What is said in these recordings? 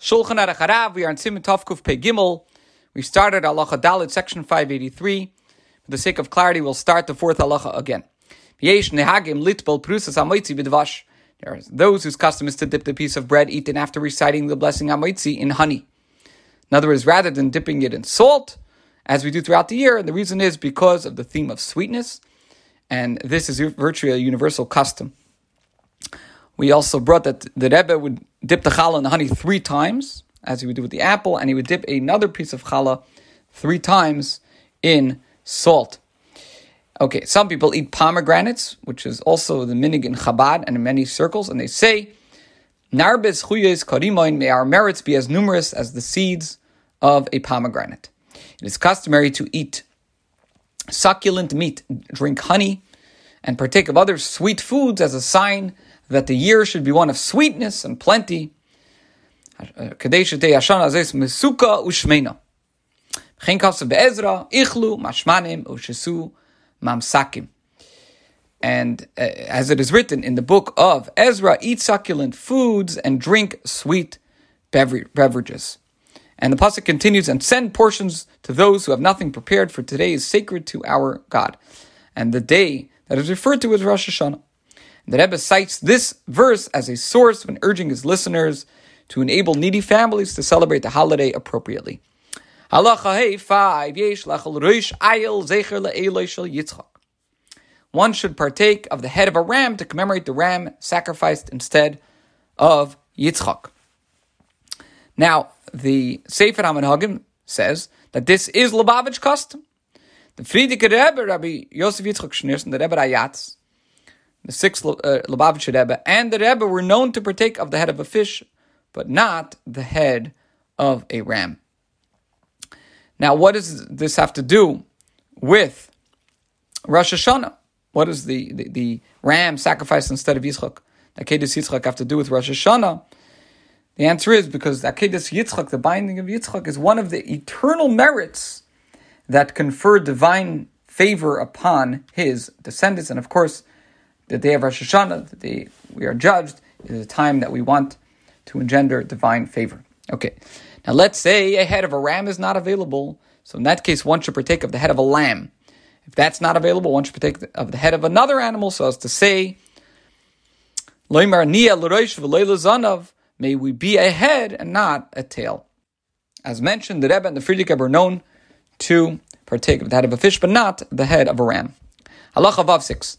Shulchan Aruch Harav. We are in Siman Tovkuf Pei Gimel. We started Halacha Dalet, section 583. For the sake of clarity, we'll start the fourth Halacha again. There are those whose custom is to dip the piece of bread eaten after reciting the blessing amoitzi in honey. In other words, rather than dipping it in salt, as we do throughout the year, and the reason is because of the theme of sweetness, and this is virtually a universal custom. We also brought that the Rebbe would dip the challah in the honey three times, as he would do with the apple, and he would dip another piece of challah three times in salt. Okay, some people eat pomegranates, which is also the minhag in Chabad and in many circles, and they say, Narbes chuyes karimoin, may our merits be as numerous as the seeds of a pomegranate. It is customary to eat succulent meat, drink honey, and partake of other sweet foods as a sign that the year should be one of sweetness and plenty. Kadesh Day Ashana Zes Mesuka Ushmena. Chenkav Be'ezra, Ichlu, Mashmanim, Ushesu, Mamsakim. And uh, as it is written in the book of Ezra, eat succulent foods and drink sweet beverages. And the pasuk continues, and send portions to those who have nothing prepared, for today is sacred to our God. And the day that is referred to as Rosh Hashanah. The Rebbe cites this verse as a source when urging his listeners to enable needy families to celebrate the holiday appropriately. One should partake of the head of a ram to commemorate the ram sacrificed instead of Yitzchak. Now, the Sefer HaManhagim says that this is Lubavitch custom. The Frierdiker Rebbe, Rabbi Yosef Yitzchak Schneerson, the Rebbe Rayatz, the sixth uh, Lubavitcher Rebbe, and the Rebbe were known to partake of the head of a fish, but not the head of a ram. Now, what does this have to do with Rosh Hashanah? What does the, the, the ram sacrificed instead of Yitzchak, the Akedah Yitzchak, have to do with Rosh Hashanah? The answer is because the Akedah Yitzchak, the binding of Yitzchak, is one of the eternal merits that confer divine favor upon his descendants. And of course, the day of Rosh Hashanah, the day we are judged, is a time that we want to engender divine favor. Okay, now let's say a head of a ram is not available. So in that case, one should partake of the head of a lamb. If that's not available, one should partake of the head of another animal, so as to say, may we be a head and not a tail. As mentioned, the Rebbe and the Frierdiker are known to partake of the head of a fish, but not the head of a ram. Halacha Vav 6.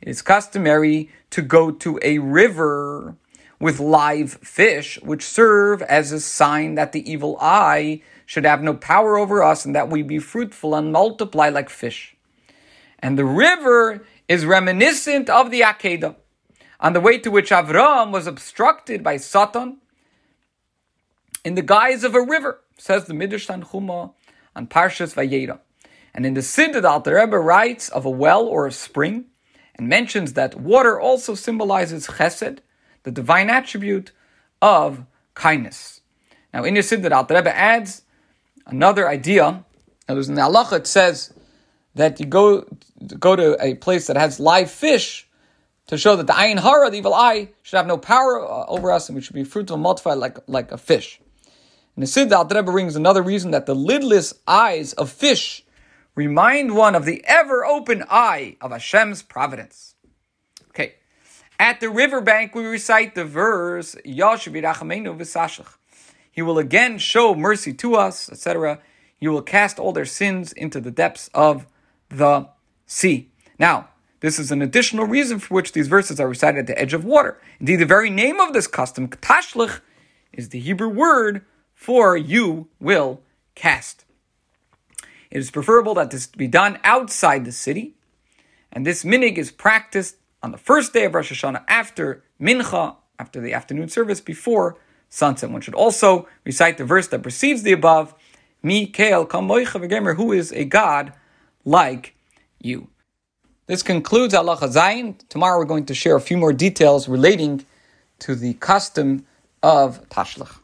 it is customary to go to a river with live fish, which serve as a sign that the evil eye should have no power over us and that we be fruitful and multiply like fish. And the river is reminiscent of the Akedah, on the way to which Avram was obstructed by Satan in the guise of a river, says the Midrash Tanchuma on Parshas Vayera. And in the Siddur, the Rebbe writes of a well or a spring and mentions that water also symbolizes chesed, the divine attribute of kindness. Now, in your that Al Rebbe adds another idea. Now, in the halacha, it says that you go go to a place that has live fish to show that the ayin hara, the evil eye, should have no power uh, over us, and we should be fruitful and multiply like like a fish. And the Sid Al Rebbe brings another reason that the lidless eyes of fish remind one of the ever open eye of Hashem's providence. Okay. At the riverbank, we recite the verse, He will again show mercy to us, etc. You will cast all their sins into the depths of the sea. Now, this is an additional reason for which these verses are recited at the edge of water. Indeed, the very name of this custom, tashlich, is the Hebrew word for you will cast. It is preferable that this be done outside the city, and this minhag is practiced on the first day of Rosh Hashanah after mincha, after the afternoon service, before sunset. One should also recite the verse that precedes the above, Mi Kael who is a God like you. This concludes Allah Zayin. Tomorrow we're going to share a few more details relating to the custom of Tashlich.